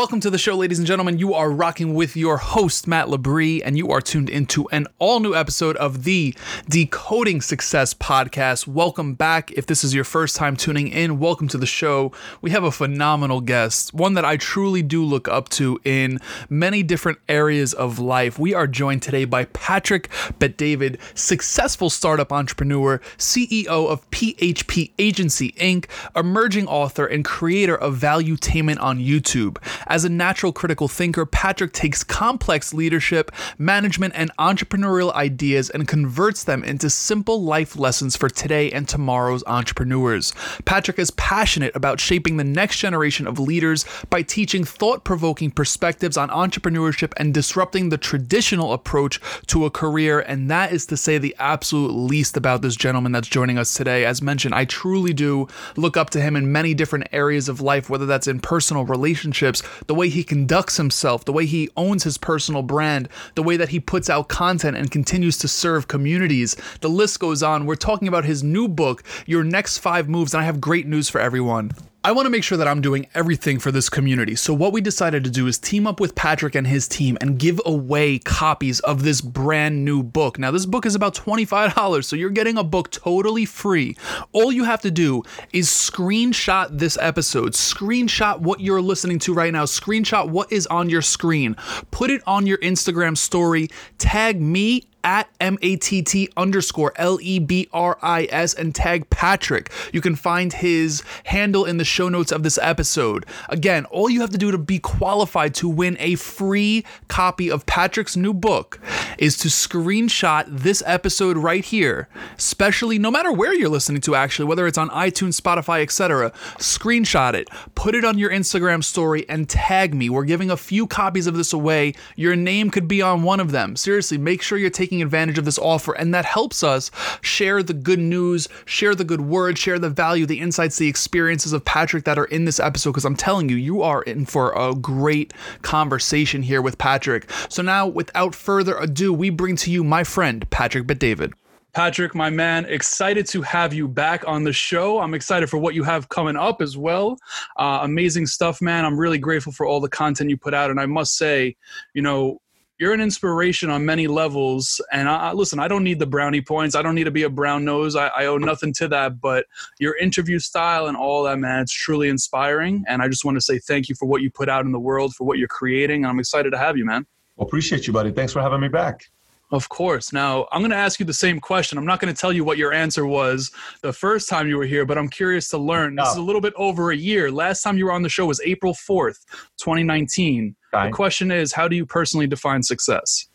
Welcome to the show, ladies and gentlemen. You are rocking with your host, Matt Lebris, and you are tuned into an all new episode of the Decoding Success podcast. Welcome back. If this is your first time tuning in, welcome to the show. We have a phenomenal guest, one that I truly do look up to in many different areas of life. We are joined today by Patrick Bet-David, successful startup entrepreneur, CEO of PHP Agency Inc., emerging author, and creator of Valuetainment on YouTube. As a natural critical thinker, Patrick takes complex leadership, management, and entrepreneurial ideas and converts them into simple life lessons for today and tomorrow's entrepreneurs. Patrick is passionate about shaping the next generation of leaders by teaching thought provoking perspectives on entrepreneurship and disrupting the traditional approach to a career. And that is to say the absolute least about this gentleman that's joining us today. As mentioned, I truly do look up to him in many different areas of life, whether that's in personal relationships, the way he conducts himself, the way he owns his personal brand, the way that he puts out content and continues to serve communities. The list goes on. We're talking about his new book, Your Next Five Moves, and I have great news for everyone. I want to make sure that I'm doing everything for this community. So, what we decided to do is team up with Patrick and his team and give away copies of this brand new book. Now, this book is about $25, so you're getting a book totally free. All you have to do is screenshot this episode, screenshot what you're listening to right now, screenshot what is on your screen, put it on your Instagram story, tag me at M-A-T-T underscore L-E-B-R-I-S and tag Patrick. You can find his handle in the show notes of this episode. Again, all you have to do to be qualified to win a free copy of Patrick's new book is to screenshot this episode right here, especially no matter where you're listening to actually, whether it's on iTunes, Spotify, etc. Screenshot it, put it on your Instagram story and tag me. We're giving a few copies of this away. Your name could be on one of them. Seriously, make sure you're taking taking advantage of this offer. And that helps us share the good news, share the good word, share the value, the insights, the experiences of Patrick that are in this episode. Because I'm telling you, you are in for a great conversation here with Patrick. So now, without further ado, we bring to you my friend, Patrick Bet-David. Patrick, my man, excited to have you back on the show. I'm excited for what you have coming up as well. Uh, amazing stuff, man. I'm really grateful for all the content you put out. And I must say, you know, you're an inspiration on many levels. And I, listen, I don't need the brownie points. I don't need to be a brown nose. I, I owe nothing to that. But your interview style and all that, man, it's truly inspiring. And I just want to say thank you for what you put out in the world, for what you're creating. And I'm excited to have you, man. Well, appreciate you, buddy. Thanks for having me back. Of course. Now, I'm going to ask you the same question. I'm not going to tell you what your answer was the first time you were here, but I'm curious to learn. This is a little bit over a year. Last time you were on the show was April 4th, 2019. The question is how do you personally define success?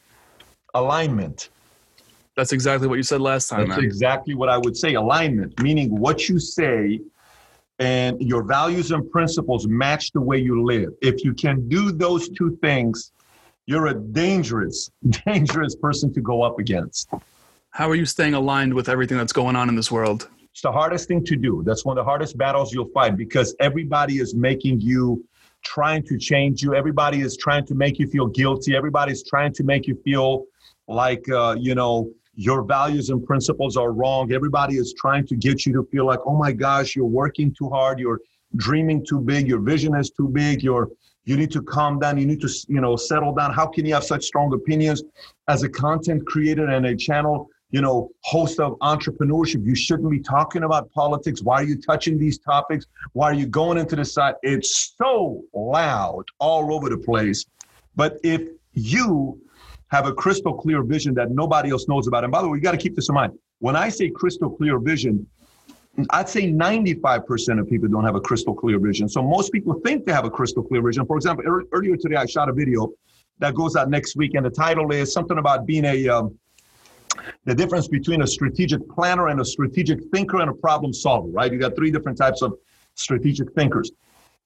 Alignment. That's exactly what you said last time. That's man. exactly what I would say. Alignment, meaning what you say and your values and principles match the way you live. If you can do those two things, you're a dangerous, dangerous person to go up against. How are you staying aligned with everything that's going on in this world? It's the hardest thing to do. That's one of the hardest battles you'll fight because everybody is making you trying to change you. Everybody is trying to make you feel guilty. Everybody's trying to make you feel like, uh, you know, your values and principles are wrong. Everybody is trying to get you to feel like, oh my gosh, you're working too hard. You're dreaming too big. Your vision is too big. You're you need to calm down you need to you know settle down how can you have such strong opinions as a content creator and a channel you know host of entrepreneurship. You shouldn't be talking about politics. Why are you touching these topics? Why are you going into the side? It's so loud all over the place. But if you have a crystal clear vision that nobody else knows about and by the way you got to keep this in mind. When i say crystal clear vision I'd say 95% of people don't have a crystal clear vision. So most people think they have a crystal clear vision. For example, er- earlier today, I shot a video that goes out next week, and the title is something about being a um, the difference between a strategic planner and a strategic thinker and a problem solver. Right? You got three different types of strategic thinkers.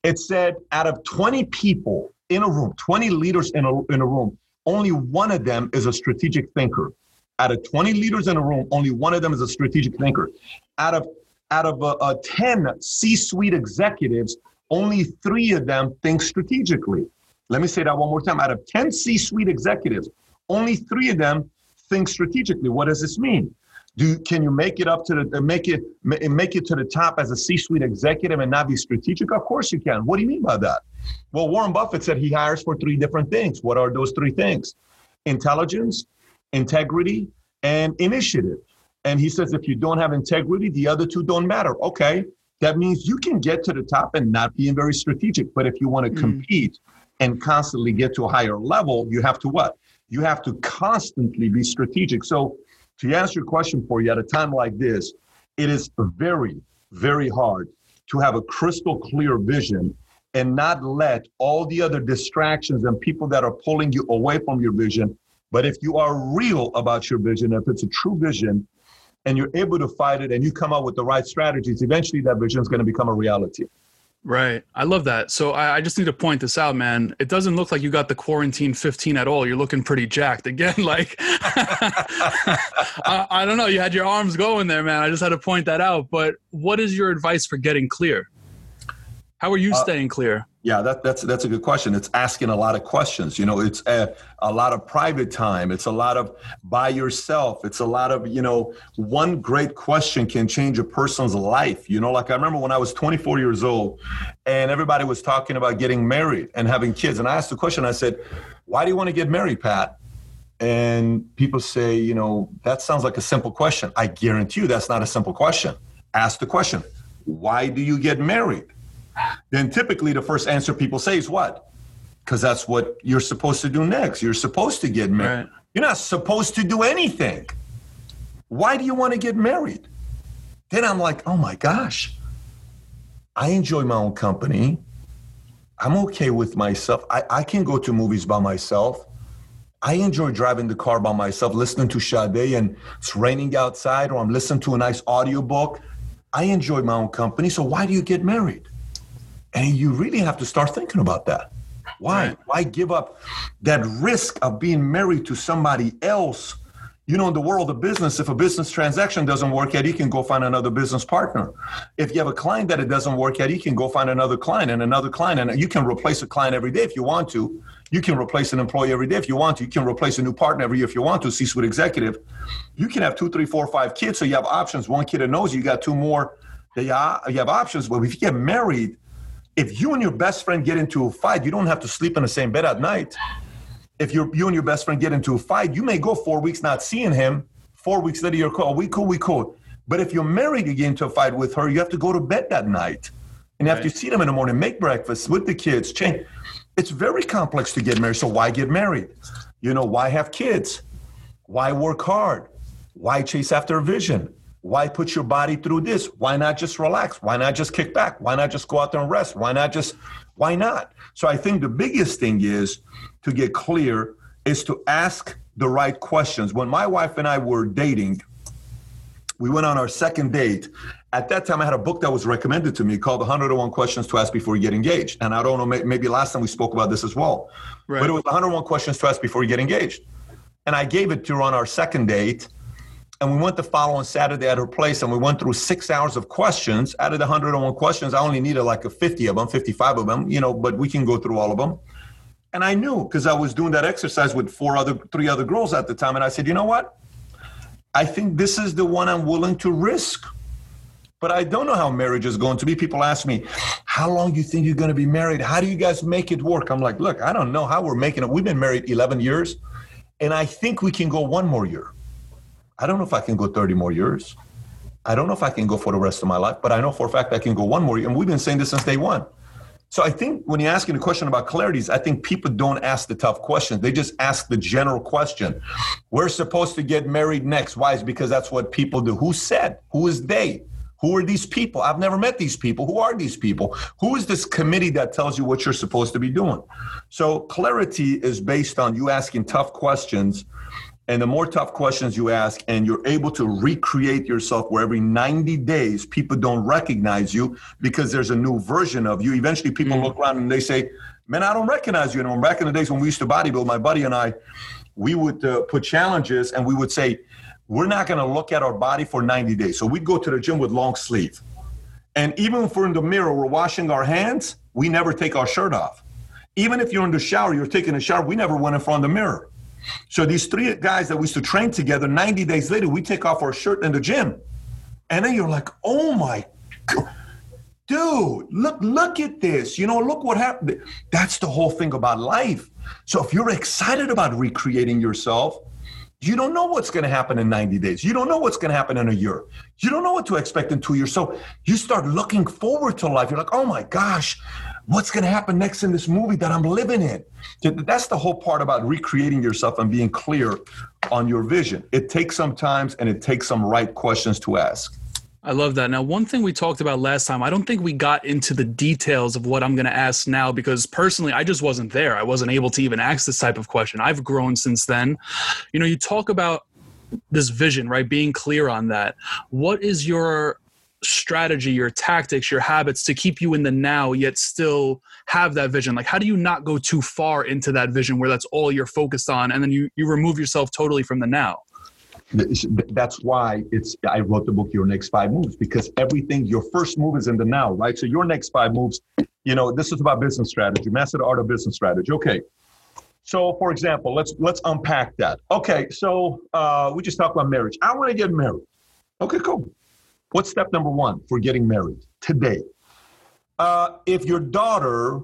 It said out of 20 people in a room, 20 leaders in a in a room, only one of them is a strategic thinker. Out of 20 leaders in a room, only one of them is a strategic thinker. Out of out of uh, uh, 10 C suite executives, only three of them think strategically. Let me say that one more time. Out of 10 C suite executives, only three of them think strategically. What does this mean? Do can you make it up to the make it make it to the top as a C-suite executive and not be strategic? Of course you can. What do you mean by that? Well, Warren Buffett said he hires for three different things. What are those three things? Intelligence, integrity, and initiative. And he says if you don't have integrity, the other two don't matter. Okay, that means you can get to the top and not being very strategic. But if you want to mm. compete and constantly get to a higher level, you have to what? You have to constantly be strategic. So to answer your question for you at a time like this, it is very, very hard to have a crystal clear vision and not let all the other distractions and people that are pulling you away from your vision. But if you are real about your vision, if it's a true vision, and you're able to fight it and you come up with the right strategies, eventually that vision is going to become a reality. Right. I love that. So I, I, just need to point this out, man. It doesn't look like you got the quarantine 15 at all. You're looking pretty jacked. Again, like, I, I, don't know. You had your arms going there, man. I just had to point that out. But what is your advice for getting clear? How are you uh, staying clear? Yeah, that, that's that's a good question. It's asking a lot of questions. You know, it's a, a lot of private time. It's a lot of by yourself. It's a lot of you know. One great question can change a person's life. You know, like I remember when I was 24 years old, and everybody was talking about getting married and having kids, and I asked the question. I said, "Why do you want to get married, Pat?" And people say, you know, that sounds like a simple question. I guarantee you, that's not a simple question. Ask the question. Why do you get married? Then typically the first answer people say is what? Because that's what you're supposed to do next. You're supposed to get married. Right. You're not supposed to do anything. Why do you want to get married? Then I'm like, oh my gosh, I enjoy my own company. I'm okay with myself. I, I can go to movies by myself. I enjoy driving the car by myself, listening to Sade and it's raining outside, or I'm listening to a nice audiobook. I enjoy my own company. So why do you get married? And you really have to start thinking about that. Why? Right. Why give up that risk of being married to somebody else? You know, in the world of business, if a business transaction doesn't work out, you can go find another business partner. If you have a client that it doesn't work out, you can go find another client and another client. And you can replace a client every day if you want to. You can replace an employee every day if you want to. You can replace a new partner every year if you want to, C suite executive. You can have two, three, four, five kids. So you have options. One kid that knows you, you got two more. That you have options. But if you get married, if you and your best friend get into a fight, you don't have to sleep in the same bed at night. If you you and your best friend get into a fight, you may go four weeks not seeing him. Four weeks later, you're cool. We cool, we cool. But if you're married, you get into a fight with her, you have to go to bed that night. And after you have right. to see them in the morning, make breakfast with the kids, change. It's very complex to get married. So why get married? You know, why have kids? Why work hard? Why chase after a vision? Why put your body through this? Why not just relax? Why not just kick back? Why not just go out there and rest? Why not just, why not? So I think the biggest thing is to get clear is to ask the right questions. When my wife and I were dating, we went on our second date. At that time, I had a book that was recommended to me called 101 Questions to Ask Before You Get Engaged. And I don't know, maybe last time we spoke about this as well. Right. But it was 101 Questions to Ask Before You Get Engaged. And I gave it to her on our second date and we went the following Saturday at her place and we went through six hours of questions. Out of the 101 questions, I only needed like a 50 of them, 55 of them, you know, but we can go through all of them. And I knew because I was doing that exercise with four other, three other girls at the time. And I said, you know what? I think this is the one I'm willing to risk. But I don't know how marriage is going to be. People ask me, how long do you think you're going to be married? How do you guys make it work? I'm like, look, I don't know how we're making it. We've been married 11 years, and I think we can go one more year. I don't know if I can go 30 more years. I don't know if I can go for the rest of my life, but I know for a fact I can go one more year. And we've been saying this since day one. So I think when you're asking a question about clarities, I think people don't ask the tough questions. They just ask the general question. We're supposed to get married next. Why? Is because that's what people do. Who said? Who is they? Who are these people? I've never met these people. Who are these people? Who is this committee that tells you what you're supposed to be doing? So clarity is based on you asking tough questions and the more tough questions you ask, and you're able to recreate yourself where every 90 days people don't recognize you because there's a new version of you. Eventually, people mm. look around and they say, Man, I don't recognize you anymore. Back in the days when we used to bodybuild, my buddy and I, we would uh, put challenges and we would say, We're not going to look at our body for 90 days. So we'd go to the gym with long sleeve. And even if we're in the mirror, we're washing our hands, we never take our shirt off. Even if you're in the shower, you're taking a shower, we never went in front of the mirror. So these three guys that we used to train together, 90 days later, we take off our shirt in the gym. And then you're like, oh my God. Dude, look, look at this. You know, look what happened. That's the whole thing about life. So if you're excited about recreating yourself, you don't know what's going to happen in 90 days. You don't know what's going to happen in a year. You don't know what to expect in two years. So you start looking forward to life. You're like, oh my gosh, what's going to happen next in this movie that I'm living in? That's the whole part about recreating yourself and being clear on your vision. It takes some time and it takes some right questions to ask. I love that. Now, one thing we talked about last time, I don't think we got into the details of what I'm going to ask now because personally, I just wasn't there. I wasn't able to even ask this type of question. I've grown since then. You know, you talk about this vision, right? Being clear on that. What is your strategy, your tactics, your habits to keep you in the now, yet still have that vision? Like, how do you not go too far into that vision where that's all you're focused on and then you, you remove yourself totally from the now? That's why it's. I wrote the book, Your Next Five Moves, because everything. Your first move is in the now, right? So your next five moves. You know, this is about business strategy. Master the art of business strategy. Okay. So, for example, let's let's unpack that. Okay, so uh, we just talked about marriage. I want to get married. Okay, cool. What's step number one for getting married today? Uh, if your daughter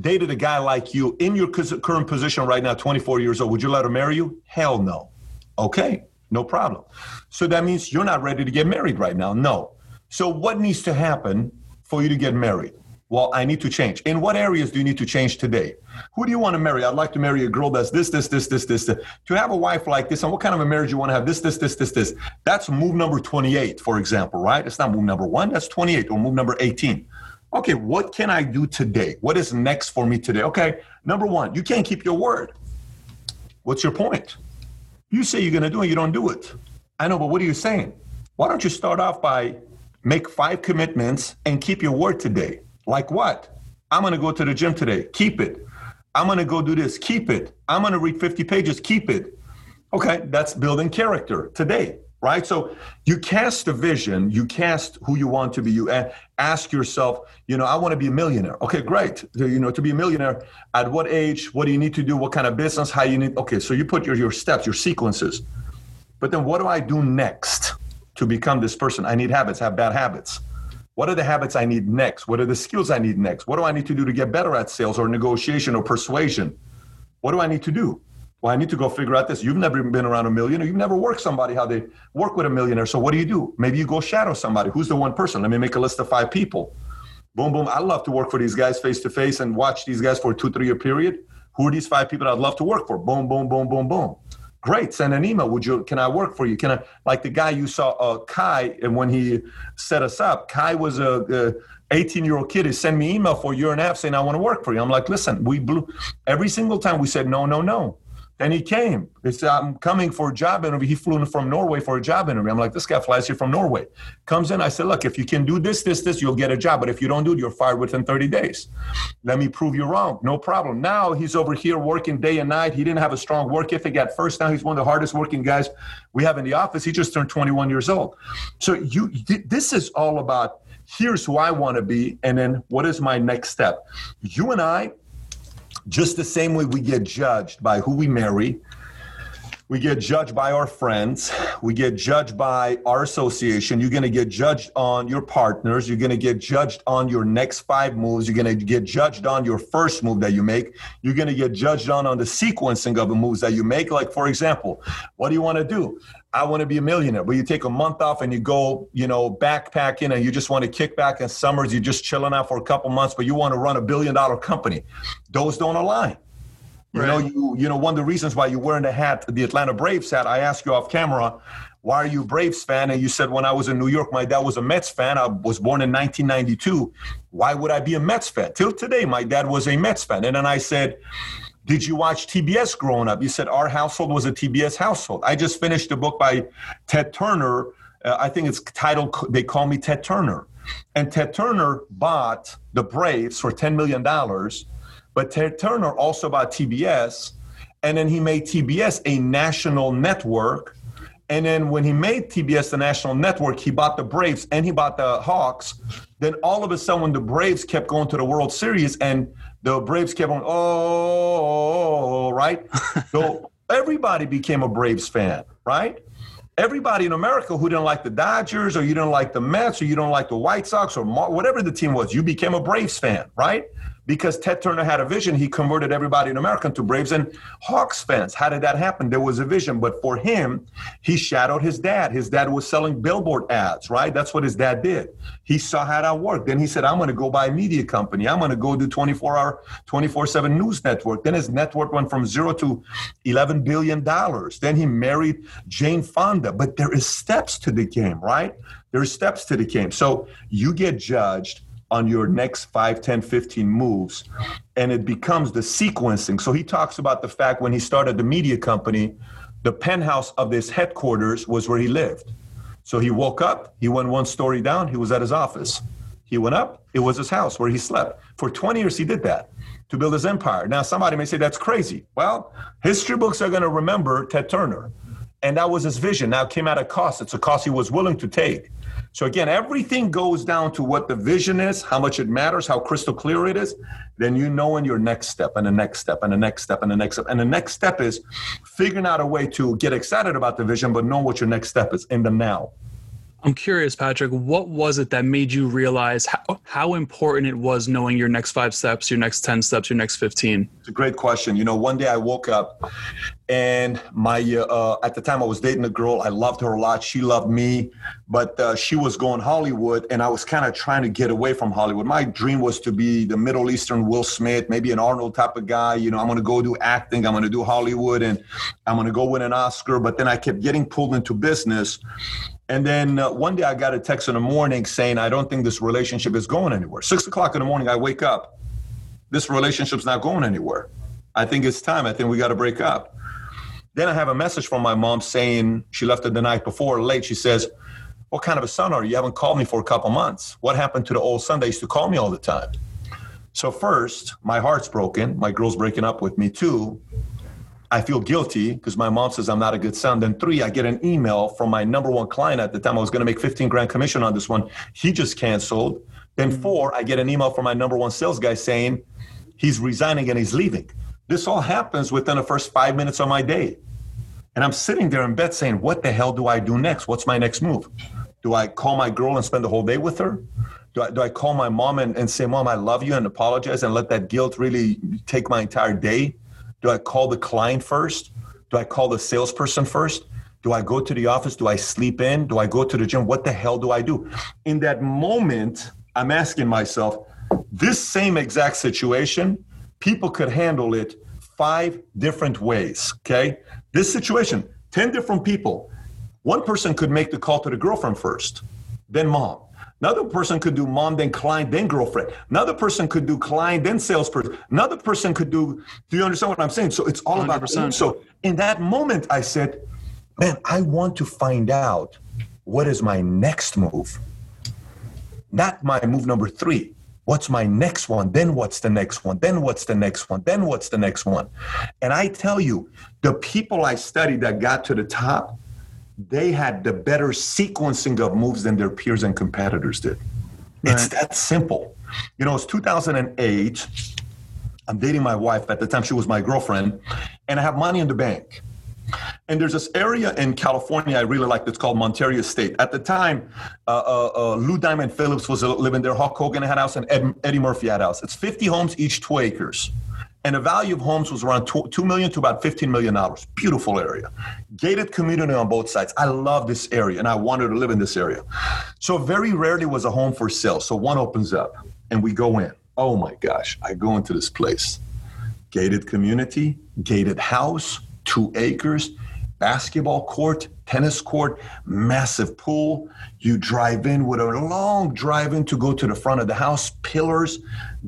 dated a guy like you in your current position right now, 24 years old, would you let her marry you? Hell no. Okay, no problem. So that means you're not ready to get married right now. No. So what needs to happen for you to get married? Well, I need to change. In what areas do you need to change today? Who do you want to marry? I'd like to marry a girl that's this, this, this, this, this. To have a wife like this, and what kind of a marriage you want to have? This, this, this, this, this. That's move number 28, for example, right? It's not move number one, that's 28, or move number 18. Okay, what can I do today? What is next for me today? Okay, number one, you can't keep your word. What's your point? You say you're going to do it, you don't do it. I know, but what are you saying? Why don't you start off by make five commitments and keep your word today? Like what? I'm going to go to the gym today. Keep it. I'm going to go do this. Keep it. I'm going to read 50 pages. Keep it. Okay, that's building character today, right? So you cast a vision, you cast who you want to be. You ask yourself, you know, I want to be a millionaire. Okay, great. You know, to be a millionaire, at what age? What do you need to do? What kind of business? How you need? Okay, so you put your, your steps, your sequences. But then what do I do next to become this person? I need habits, have bad habits. What are the habits I need next? What are the skills I need next? What do I need to do to get better at sales or negotiation or persuasion? What do I need to do? Well, I need to go figure out this. You've never been around a millionaire. You've never worked somebody how they work with a millionaire. So what do you do? Maybe you go shadow somebody. Who's the one person? Let me make a list of five people. Boom, boom. I love to work for these guys face to face and watch these guys for a two, three year period. Who are these five people I'd love to work for? Boom, boom, boom, boom, boom. Great. Send an email. Would you? Can I work for you? Can I? Like the guy you saw, uh, Kai, and when he set us up, Kai was a, a 18 year old kid. He sent me email for a year and a half saying I want to work for you. I'm like, listen, we blew every single time we said no, no, no. Then he came. He said, I'm coming for a job interview. He flew in from Norway for a job interview. I'm like, this guy flies here from Norway. Comes in. I said, look, if you can do this, this, this, you'll get a job. But if you don't do it, you're fired within 30 days. Let me prove you wrong. No problem. Now he's over here working day and night. He didn't have a strong work ethic at first. Now he's one of the hardest working guys we have in the office. He just turned 21 years old. So you, this is all about here's who I want to be. And then what is my next step? You and I, just the same way we get judged by who we marry, we get judged by our friends, we get judged by our association. You're going to get judged on your partners, you're going to get judged on your next five moves, you're going to get judged on your first move that you make, you're going to get judged on on the sequencing of the moves that you make. Like for example, what do you want to do? I want to be a millionaire. But you take a month off and you go, you know, backpacking and you just want to kick back in summers. You're just chilling out for a couple months, but you want to run a billion dollar company. Those don't align. You right. know, you you know, one of the reasons why you're wearing the hat, the Atlanta Braves hat, I asked you off camera, why are you Braves fan? And you said when I was in New York, my dad was a Mets fan. I was born in 1992. Why would I be a Mets fan? Till today, my dad was a Mets fan. And then I said, did you watch TBS growing up? You said our household was a TBS household. I just finished a book by Ted Turner. Uh, I think it's titled They Call Me Ted Turner. And Ted Turner bought the Braves for $10 million. But Ted Turner also bought TBS. And then he made TBS a national network And then when he made TBS the national network, he bought the Braves and he bought the Hawks. Then all of a sudden, when the Braves kept going to the World Series and the Braves kept on, oh, right? so everybody became a Braves fan, right? Everybody in America who didn't like the Dodgers or you didn't like the Mets or you don't like the White Sox or whatever the team was, you became a Braves fan, right? Because Ted Turner had a vision. He converted everybody in America to Braves and Hawks fans. How did that happen? There was a vision, but for him, he shadowed his dad. His dad was selling billboard ads, right? That's what his dad did. He saw how that worked. Then he said, I'm going to go buy a media company. I'm going to go do 24 hour, 24 7 news network. Then his network went from zero to $11 billion. Then he married Jane Fonda. But there is steps to the game, right? There are steps to the game. So you get judged on your next 5, 10, 15 moves. And it becomes the sequencing. So he talks about the fact when he started the media company, the penthouse of this headquarters was where he lived. So he woke up, he went one story down, he was at his office. He went up, it was his house where he slept. For 20 years, he did that to build his empire. Now, somebody may say that's crazy. Well, history books are going to remember Ted Turner. And that was his vision. Now, it came at a cost. It's a cost he was willing to take. So again, everything goes down to what the vision is, how much it matters, how crystal clear it is. Then you know in your next step and the next step and the next step and the next step. And the next step is figuring out a way to get excited about the vision, but know what your next step is in the now. I'm curious, Patrick, what was it that made you realize how, how important it was knowing your next five steps, your next 10 steps, your next 15? It's a great question. You know, one day I woke up and my, uh, at the time I was dating a girl. I loved her a lot. She loved me, but uh, she was going Hollywood and I was kind of trying to get away from Hollywood. My dream was to be the Middle Eastern Will Smith, maybe an Arnold type of guy. You know, I'm going to go do acting. I'm going to do Hollywood and I'm going to go win an Oscar. But then I kept getting pulled into business and then uh, one day I got a text in the morning saying, I don't think this relationship is going anywhere. Six o'clock in the morning, I wake up. This relationship's not going anywhere. I think it's time. I think we got to break up. Then I have a message from my mom saying she left it the night before late. She says, What kind of a son are you? You haven't called me for a couple months. What happened to the old son that used to call me all the time? So, first, my heart's broken. My girl's breaking up with me, too. I feel guilty because my mom says I'm not a good son. Then three, I get an email from my number one client at the time. I was going to make 15 grand commission on this one. He just canceled. Then mm-hmm. four, I get an email from my number one sales guy saying he's resigning and he's leaving. This all happens within the first five minutes of my day. And I'm sitting there in bed saying, what the hell do I do next? What's my next move? Do I call my girl and spend the whole day with her? Do I, do I call my mom and, and say, Mom, I love you and apologize and let that guilt really take my entire day? Do I call the client first? Do I call the salesperson first? Do I go to the office? Do I sleep in? Do I go to the gym? What the hell do I do? In that moment, I'm asking myself, this same exact situation, people could handle it five different ways. Okay. This situation, 10 different people. One person could make the call to the girlfriend first, then mom. Another person could do mom, then client, then girlfriend. Another person could do client, then salesperson. Another person could do, do you understand what I'm saying? So it's all 100%. about, so in that moment, I said, man, I want to find out what is my next move. Not my move number three. What's my next one? Then what's the next one? Then what's the next one? Then what's the next one? And I tell you, the people I studied that got to the top, they had the better sequencing of moves than their peers and competitors did. Right. It's that simple. You know, it's 2008. I'm dating my wife. At the time, she was my girlfriend, and I have money in the bank. And there's this area in California I really like that's called Monterey Estate. At the time, uh, uh, uh, Lou Diamond Phillips was living there, Hulk Hogan had a house, and Ed, Eddie Murphy had a house. It's 50 homes, each two acres and the value of homes was around two, 2 million to about 15 million dollars. Beautiful area. Gated community on both sides. I love this area and i wanted to live in this area. So very rarely was a home for sale. So one opens up and we go in. Oh my gosh i go into this place. Gated community gated house two acres basketball court, tennis court, massive pool. You drive in with a long drive in to go to the front of the house, pillars,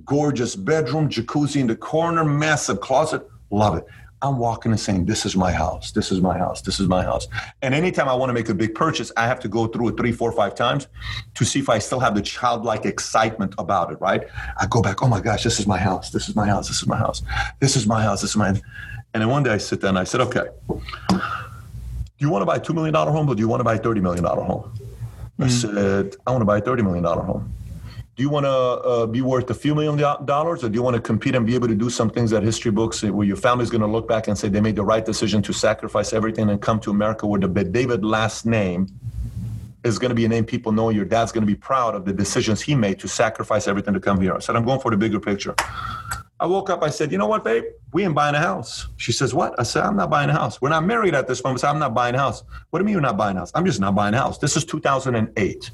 gorgeous bedroom, jacuzzi in the corner, massive closet. Love it. I'm walking and saying, This is my house. This is my house. This is my house. And anytime I want to make a big purchase, I have to go through it three, four, five times to see if I still have the childlike excitement about it, right? I go back, Oh my gosh, this is my house. This is my house. This is my house. This is my house. This is my. And then one day I sit down and I said, Okay, do you want to buy a $2 million home or do you want to buy a $30 million home? Mm-hmm. I said, I want to buy a $30 million home. Do you want to uh, be worth a few million dollars or do you want to compete and be able to do some things that history books where your family's going to look back and say they made the right decision to sacrifice everything and come to America with the David last name is going to be a name people know. Your dad's going to be proud of the decisions he made to sacrifice everything to come here. I said, I'm going for the bigger picture. I woke up. I said, you know what, babe? We ain't buying a house. She says, what? I said, I'm not buying a house. We're not married at this moment. Said, I'm not buying a house. What do you mean you're not buying a house? I'm just not buying a house. This is 2008.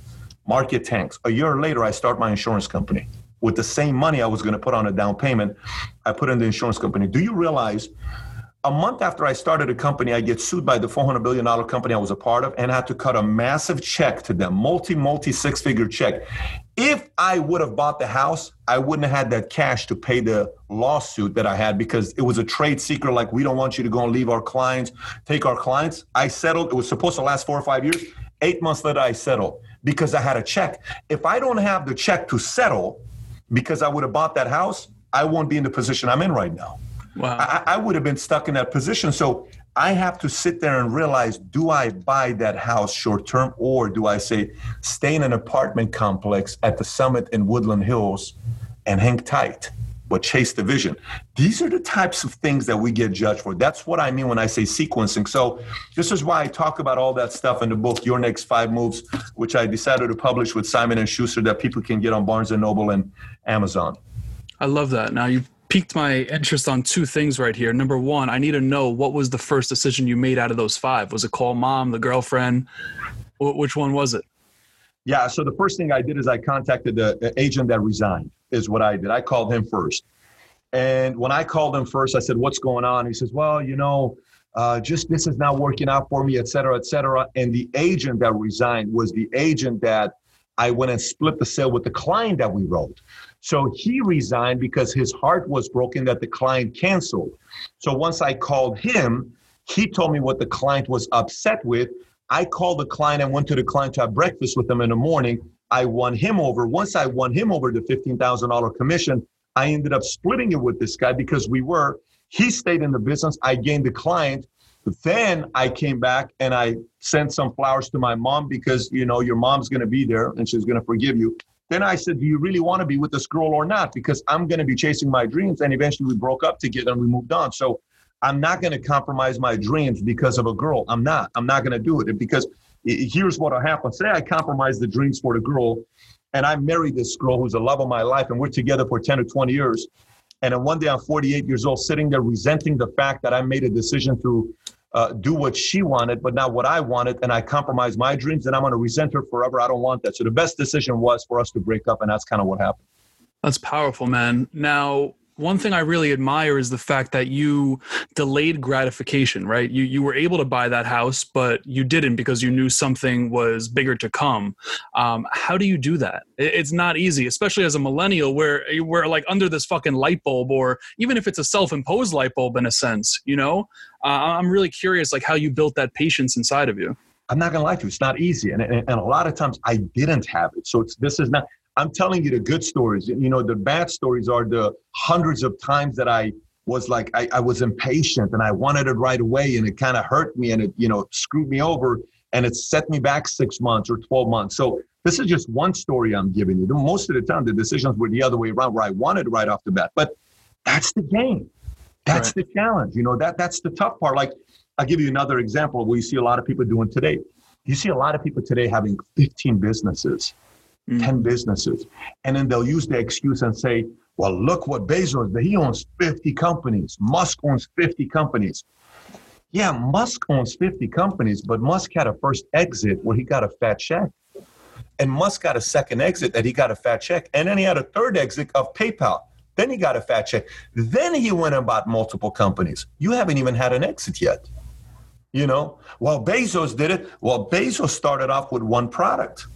Market tanks. A year later, I start my insurance company. With the same money I was going to put on a down payment, I put in the insurance company. Do you realize a month after I started a company, I get sued by the $400 billion company I was a part of and had to cut a massive check to them, multi, multi six figure check. If I would have bought the house, I wouldn't have had that cash to pay the lawsuit that I had because it was a trade secret. Like, we don't want you to go and leave our clients, take our clients. I settled. It was supposed to last four or five years. Eight months later, I settled because I had a check. If I don't have the check to settle because I would have bought that house, I won't be in the position I'm in right now. Wow. I, I would have been stuck in that position. So I have to sit there and realize do I buy that house short term or do I say stay in an apartment complex at the summit in Woodland Hills and hang tight? but chase the vision. These are the types of things that we get judged for. That's what I mean when I say sequencing. So, this is why I talk about all that stuff in the book, Your Next Five Moves, which I decided to publish with Simon and Schuster that people can get on Barnes and Noble and Amazon. I love that. Now you piqued my interest on two things right here. Number one, I need to know what was the first decision you made out of those five? Was it call mom, the girlfriend? Which one was it? Yeah. So the first thing I did is I contacted the agent that resigned. Is what I did. I called him first, and when I called him first, I said, "What's going on?" He says, "Well, you know." Uh, just this is not working out for me, et cetera, et cetera. And the agent that resigned was the agent that I went and split the sale with the client that we wrote. So he resigned because his heart was broken that the client canceled. So once I called him, he told me what the client was upset with. I called the client and went to the client to have breakfast with him in the morning. I won him over. Once I won him over the $15,000 commission, I ended up splitting it with this guy because we were, he stayed in the business. I gained the client. Then I came back and I sent some flowers to my mom because, you know, your mom's going to be there and she's going to forgive you. Then I said, Do you really want to be with this girl or not? Because I'm going to be chasing my dreams. And eventually we broke up together and we moved on. So I'm not going to compromise my dreams because of a girl. I'm not. I'm not going to do it. Because here's what will happen. Say I compromise the dreams for the girl and I marry this girl who's the love of my life and we're together for 10 or 20 years. And then one day I'm 48 years old, sitting there resenting the fact that I made a decision to uh, do what she wanted, but not what I wanted, and I compromise my dreams, and I'm going to resent her forever. I don't want that. So the best decision was for us to break up, and that's kind of what happened. That's powerful, man. Now, one thing I really admire is the fact that you delayed gratification, right? You you were able to buy that house, but you didn't because you knew something was bigger to come. Um, how do you do that? It's not easy, especially as a millennial, where we're like under this fucking light bulb, or even if it's a self-imposed light bulb in a sense. You know, uh, I'm really curious, like how you built that patience inside of you. I'm not gonna lie to you, it's not easy, and, and, and a lot of times I didn't have it. So it's this is not. I'm telling you the good stories. You know, the bad stories are the hundreds of times that I was like, I, I was impatient and I wanted it right away and it kind of hurt me and it, you know, screwed me over and it set me back six months or 12 months. So this is just one story I'm giving you. Most of the time, the decisions were the other way around where I wanted right off the bat. But that's the game. That's right. the challenge. You know, that that's the tough part. Like, I'll give you another example of what you see a lot of people doing today. You see a lot of people today having 15 businesses mm. 10 businesses. And then they'll use the excuse and say, well, look what Bezos, he owns 50 companies. Musk owns 50 companies. Yeah, Musk owns 50 companies, but Musk had a first exit where he got a fat check. And Musk got a second exit that he got a fat check. And then he had a third exit of PayPal. Then he got a fat check. Then he went and bought multiple companies. You haven't even had an exit yet. You know, well, Bezos did it. Well, Bezos started off with one product.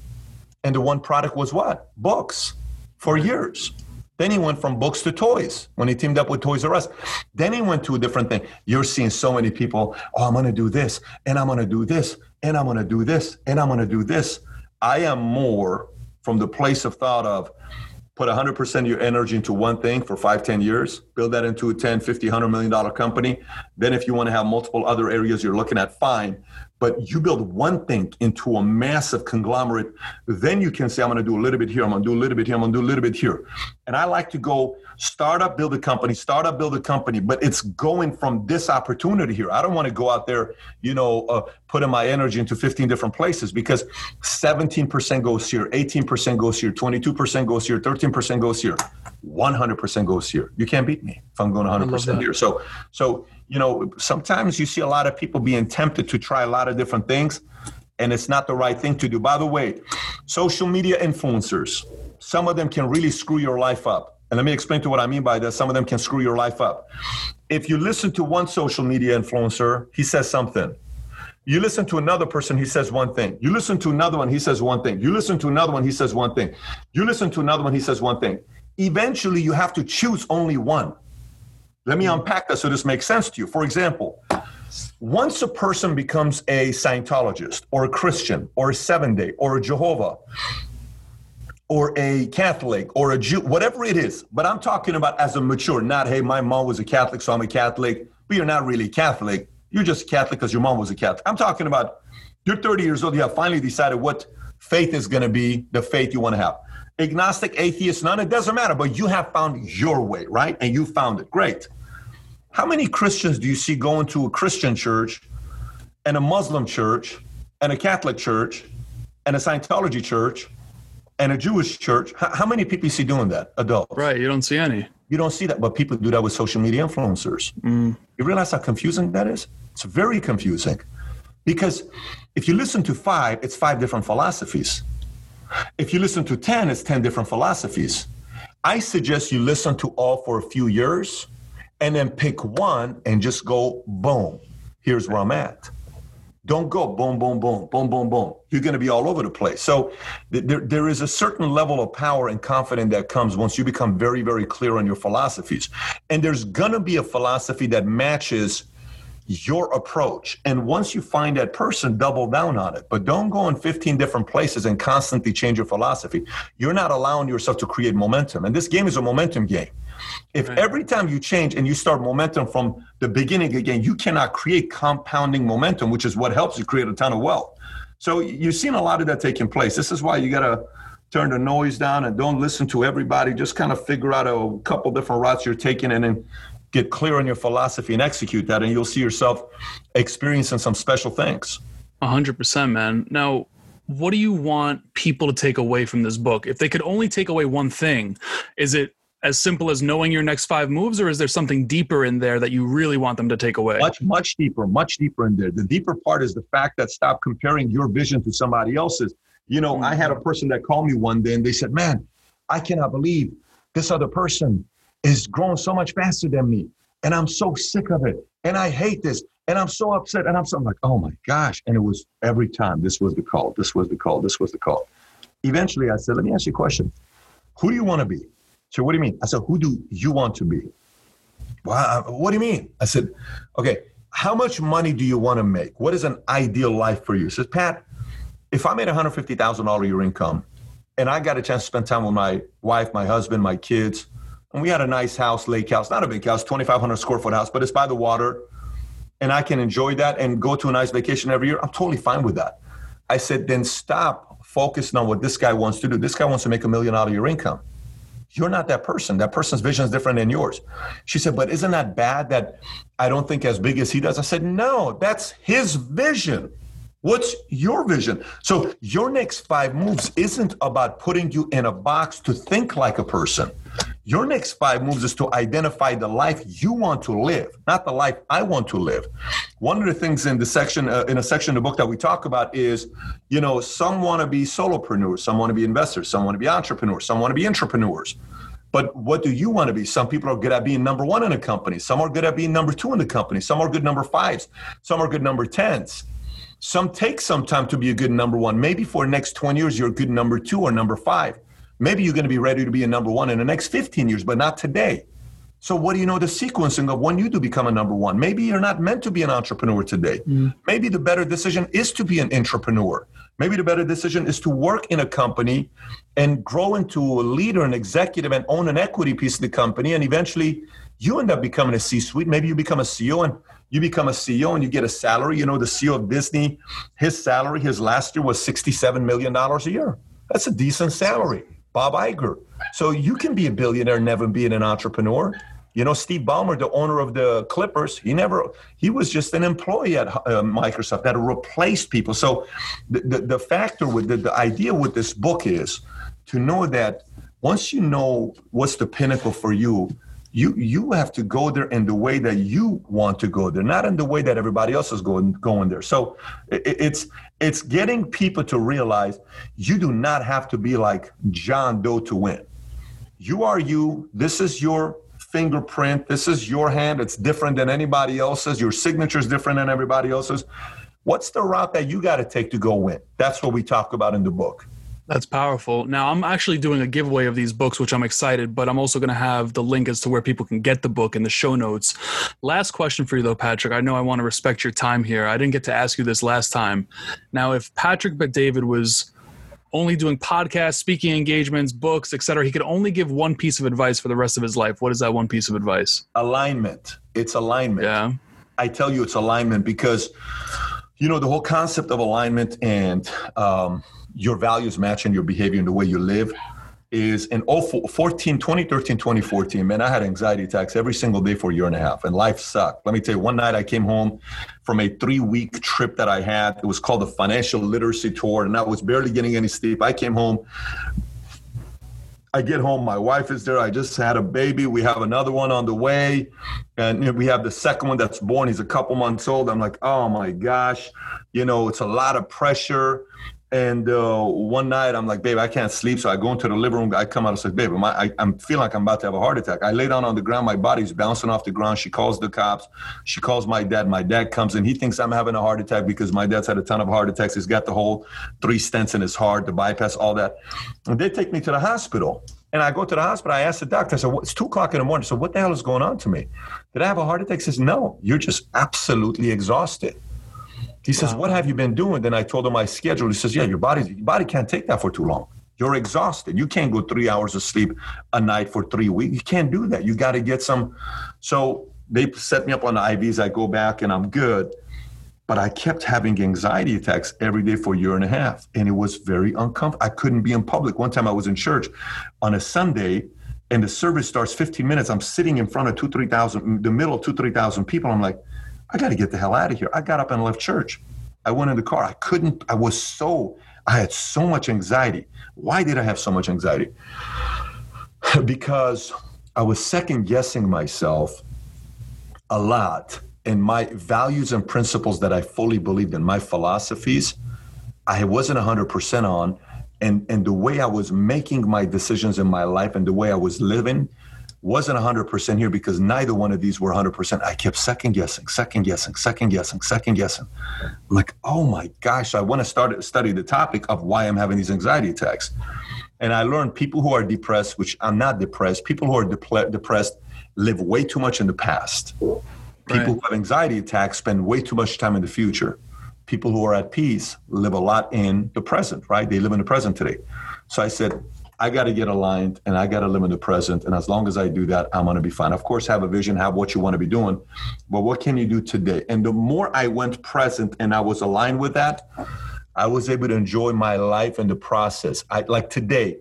And the one product was what? Books for years. Then he went from books to toys when he teamed up with Toys R Us. Then he went to a different thing. You're seeing so many people, oh, I'm going to do this, and I'm going to do this, and I'm going to do this, and I'm going to do this. I am more from the place of thought of put 100% of your energy into one thing for five, 10 years, build that into a 10, 50, 100 million dollar company. Then if you want to have multiple other areas you're looking at, fine but you build one thing into a massive conglomerate, then you can say, I'm going to do a little bit here, I'm going to do a little bit here, I'm going to do a little bit here. And I like to go startup, build a company, startup, build a company, but it's going from this opportunity here. I don't want to go out there, you know, uh, putting my energy into 15 different places because 17% goes here, 18% goes here, 22% goes here, 13% goes here, 100% goes here. You can't beat me if I'm going 100% here. So, so you know, sometimes you see a lot of people being tempted to try a lot of different things, and it's not the right thing to do. By the way, social media influencers, some of them can really screw your life up. And let me explain to what I mean by that. Some of them can screw your life up. If you listen to one social media influencer, he says something. You listen to another person, he says one thing. You listen to another one, he says one thing. You listen to another one, he says one thing. You listen to another one, he says one thing. Eventually, you have to choose only one. Let me mm-hmm. unpack that so this makes sense to you. For example, once a person becomes a Scientologist or a Christian or a seven day or a Jehovah or a Catholic or a Jew, whatever it is, but I'm talking about as a mature, not, hey, my mom was a Catholic, so I'm a Catholic, but you're not really Catholic. You're just Catholic because your mom was a Catholic. I'm talking about you're 30 years old, you have finally decided what faith is going to be the faith you want to have agnostic, atheist, none, it doesn't matter, but you have found your way, right? And you found it. Great. How many Christians do you see going to a Christian church and a Muslim church and a Catholic church and a Scientology church and a Jewish church? How, many people you see doing that? Adults. Right. You don't see any. You don't see that, but people do that with social media influencers. Mm. You realize how confusing that is? It's very confusing. Because if you listen to five, it's five different philosophies. If you listen to 10, it's 10 different philosophies. I suggest you listen to all for a few years and then pick one and just go boom. Here's where I'm at. Don't go boom, boom, boom, boom, boom, boom. You're going to be all over the place. So there, there is a certain level of power and confidence that comes once you become very, very clear on your philosophies. And there's going to be a philosophy that matches your approach. And once you find that person, double down on it. But don't go in 15 different places and constantly change your philosophy. You're not allowing yourself to create momentum. And this game is a momentum game. If right. every time you change and you start momentum from the beginning again, you cannot create compounding momentum, which is what helps you create a ton of wealth. So you've seen a lot of that taking place. This is why you got to turn the noise down and don't listen to everybody. Just kind of figure out a couple different routes you're taking and then get clear on your philosophy and execute that, and you'll see yourself experiencing some special things. 100%, man. Now, what do you want people to take away from this book? If they could only take away one thing, is it as simple as knowing your next five moves, or is there something deeper in there that you really want them to take away? Much, much deeper, much deeper in there. The deeper part is the fact that stop comparing your vision to somebody else's. You know, mm-hmm. I had a person that called me one day and they said, Man, I cannot believe this other person is growing so much faster than me. And I'm so sick of it. And I hate this. And I'm so upset. And I'm so I'm like, oh my gosh. And it was every time this was the call, this was the call, this was the call. Eventually I said, let me ask you a question. Who do you want to be? So what do you mean? I said, who do you want to be? Wow, uh, what do you mean? I said, okay, how much money do you want to make? What is an ideal life for you? He says, Pat, if I made $150,000 a year income and I got a chance to spend time with my wife, my husband, my kids, and we had a nice house, lake house, not a big house, 2,500 square foot house, but it's by the water. And I can enjoy that and go to a nice vacation every year. I'm totally fine with that. I said, then stop focusing on what this guy wants to do. This guy wants to make a million out of your income. You're not that person. That person's vision is different than yours. She said, but isn't that bad that I don't think as big as he does? I said, no, that's his vision. What's your vision? So your next five moves isn't about putting you in a box to think like a person. Your next five moves is to identify the life you want to live, not the life I want to live. One of the things in the section, uh, in a section of the book that we talk about is, you know, some want to be solopreneurs, some want to be investors, some want to be entrepreneurs, some want to be entrepreneurs. But what do you want to be? Some people are good at being number one in a company. Some are good at being number two in the company. Some are good number fives. Some are good number tens. Some take some time to be a good number one. Maybe for next 20 years, you're a good number two or number five. Maybe you're going to be ready to be a number one in the next 15 years, but not today. So, what do you know the sequencing of when you do become a number one? Maybe you're not meant to be an entrepreneur today. Mm. Maybe the better decision is to be an entrepreneur. Maybe the better decision is to work in a company and grow into a leader, an executive, and own an equity piece of the company. And eventually, you end up becoming a C suite. Maybe you become a CEO and you become a CEO and you get a salary. You know, the CEO of Disney, his salary, his last year was $67 million a year. That's a decent salary. Bob Iger. So you can be a billionaire, never being an entrepreneur. You know, Steve Ballmer, the owner of the Clippers, he never, he was just an employee at uh, Microsoft that replaced people. So the, the, the factor with the, the idea with this book is to know that once you know what's the pinnacle for you, you you have to go there in the way that you want to go there, not in the way that everybody else is going going there. So it, it's it's getting people to realize you do not have to be like John Doe to win. You are you. This is your fingerprint. This is your hand. It's different than anybody else's. Your signature is different than everybody else's. What's the route that you got to take to go win? That's what we talk about in the book. That's powerful. Now, I'm actually doing a giveaway of these books, which I'm excited, but I'm also going to have the link as to where people can get the book in the show notes. Last question for you, though, Patrick. I know I want to respect your time here. I didn't get to ask you this last time. Now, if Patrick Bet-David was only doing podcasts, speaking engagements, books, etc., he could only give one piece of advice for the rest of his life. What is that one piece of advice? Alignment. It's alignment. Yeah. I tell you, it's alignment because, you know, the whole concept of alignment and, um, your values matching your behavior and the way you live is in 14, 2013, 2014, man, I had anxiety attacks every single day for a year and a half, and life sucked. Let me tell you, one night I came home from a three week trip that I had. It was called the Financial Literacy Tour, and I was barely getting any sleep. I came home. I get home, my wife is there. I just had a baby. We have another one on the way. And we have the second one that's born. He's a couple months old. I'm like, oh my gosh, you know, it's a lot of pressure and uh, one night I'm like, babe, I can't sleep. So I go into the living room. I come out and say, babe, I, am feeling like I'm about to have a heart attack. I lay down on the ground. My body's bouncing off the ground. She calls the cops. She calls my dad. My dad comes in. He thinks I'm having a heart attack because my dad's had a ton of heart attacks. He's got the whole three stents in his heart, the bypass, all that. And they take me to the hospital. And I go to the hospital. I ask the doctor, I said, it's two o'clock in the morning. So what the hell is going on to me? Did I have a heart attack? He says, no, you're just absolutely exhausted. He says, wow. "What have you been doing?" Then I told him my schedule. He says, "Yeah, your body your body can't take that for too long. You're exhausted. You can't go three hours of sleep a night for three weeks. You can't do that. You got to get some." So they set me up on the IVs. I go back and I'm good, but I kept having anxiety attacks every day for a year and a half, and it was very uncomfortable. I couldn't be in public. One time I was in church on a Sunday and the service starts 15 minutes. I'm sitting in front of two, 3,000, the middle of two, 3,000 people. I'm like, I got to get the hell out of here. I got up and left church. I went in the car. I couldn't, I was so, I had so much anxiety. Why did I have so much anxiety? because I was second guessing myself a lot and my values and principles that I fully believed in, my philosophies, I wasn't 100% on. And, and the way I was making my decisions in my life and the way I was living wasn't 100% here because neither one of these were 100%. I kept second guessing, second guessing, second guessing, second guessing. I'm like, oh my gosh, I want to start study the topic of why I'm having these anxiety attacks. And I learned people who are depressed, which I'm not depressed, people who are depressed live way too much in the past. People right. who have anxiety attacks spend way too much time in the future. People who are at peace live a lot in the present, right? They live in the present today. So I said, I got to get aligned and I got to live in the present. And as long as I do that, I'm going to be fine. Of course, have a vision, have what you want to be doing. But what can you do today? And the more I went present and I was aligned with that, I was able to enjoy my life and the process. I like today,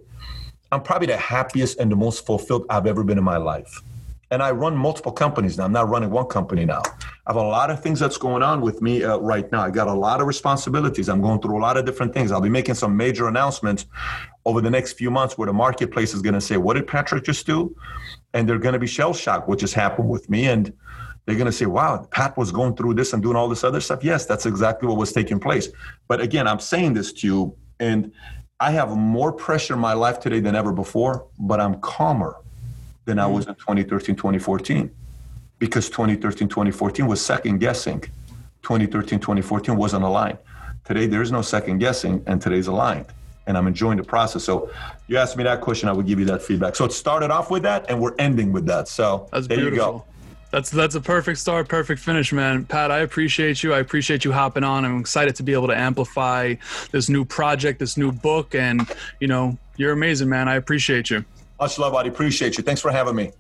I'm probably the happiest and the most fulfilled I've ever been in my life and I run multiple companies now. I'm not running one company now. I have a lot of things that's going on with me uh, right now. I got a lot of responsibilities. I'm going through a lot of different things. I'll be making some major announcements over the next few months where the marketplace is going to say, "What did Patrick just do?" And they're going to be shell shocked, which has happened with me, and they're going to say, "Wow, Pat was going through this and doing all this other stuff." Yes, that's exactly what was taking place. But again, I'm saying this to you, and I have more pressure in my life today than ever before, but I'm calmer than I hmm. was in 2013, 2014. Because 2013, 2014 was second guessing. 2013, 2014 wasn't aligned. Today, there's no second guessing, and today's aligned. and I'm enjoying the process. So you asked me that question, I would give you that feedback. So it started off with that, and we're ending with that. So That's there beautiful. you go. That's that's a perfect start, perfect finish, man. Pat, I appreciate you. I appreciate you hopping on. I'm excited to be able to amplify this new project, this new book, and you know, you're amazing, man. I appreciate you. Much love, buddy. Appreciate you. Thanks for having me.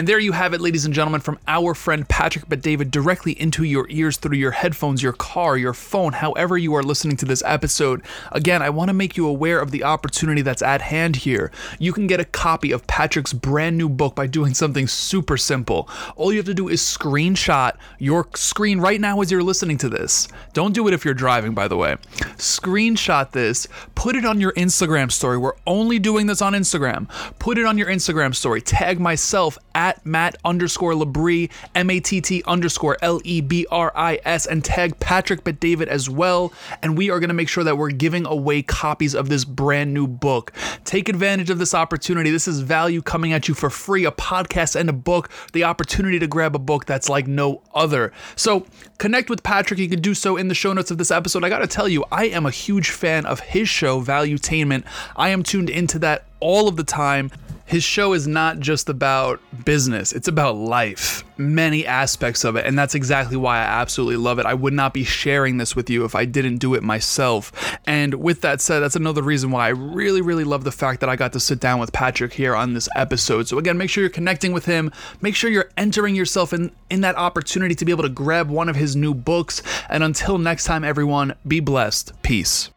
And there you have it, ladies and gentlemen, from our friend Patrick Bet-David directly into your ears through your headphones, your car, your phone, however you are listening to this episode. Again, I want to make you aware of the opportunity that's at hand here. You can get a copy of Patrick's brand new book by doing something super simple. All you have to do is screenshot your screen right now as you're listening to this. Don't do it if you're driving, by the way. Screenshot this, put it on your Instagram story. We're only doing this on Instagram. Put it on your Instagram story. Tag myself at Matt underscore Lebris, M A T T underscore L E B R I S, and tag Patrick Bet-David as well. And we are going to make sure that we're giving away copies of this brand new book. Take advantage of this opportunity. This is value coming at you for free a podcast and a book, the opportunity to grab a book that's like no other. So connect with Patrick. You can do so in the show notes of this episode. I got to tell you, I am a huge fan of his show, Valuetainment. I am tuned into that all of the time. His show is not just about business, it's about life, many aspects of it. And that's exactly why I absolutely love it. I would not be sharing this with you if I didn't do it myself. And with that said, that's another reason why I really, really love the fact that I got to sit down with Patrick here on this episode. So, again, make sure you're connecting with him, make sure you're entering yourself in, in that opportunity to be able to grab one of his new books. And until next time, everyone, be blessed. Peace.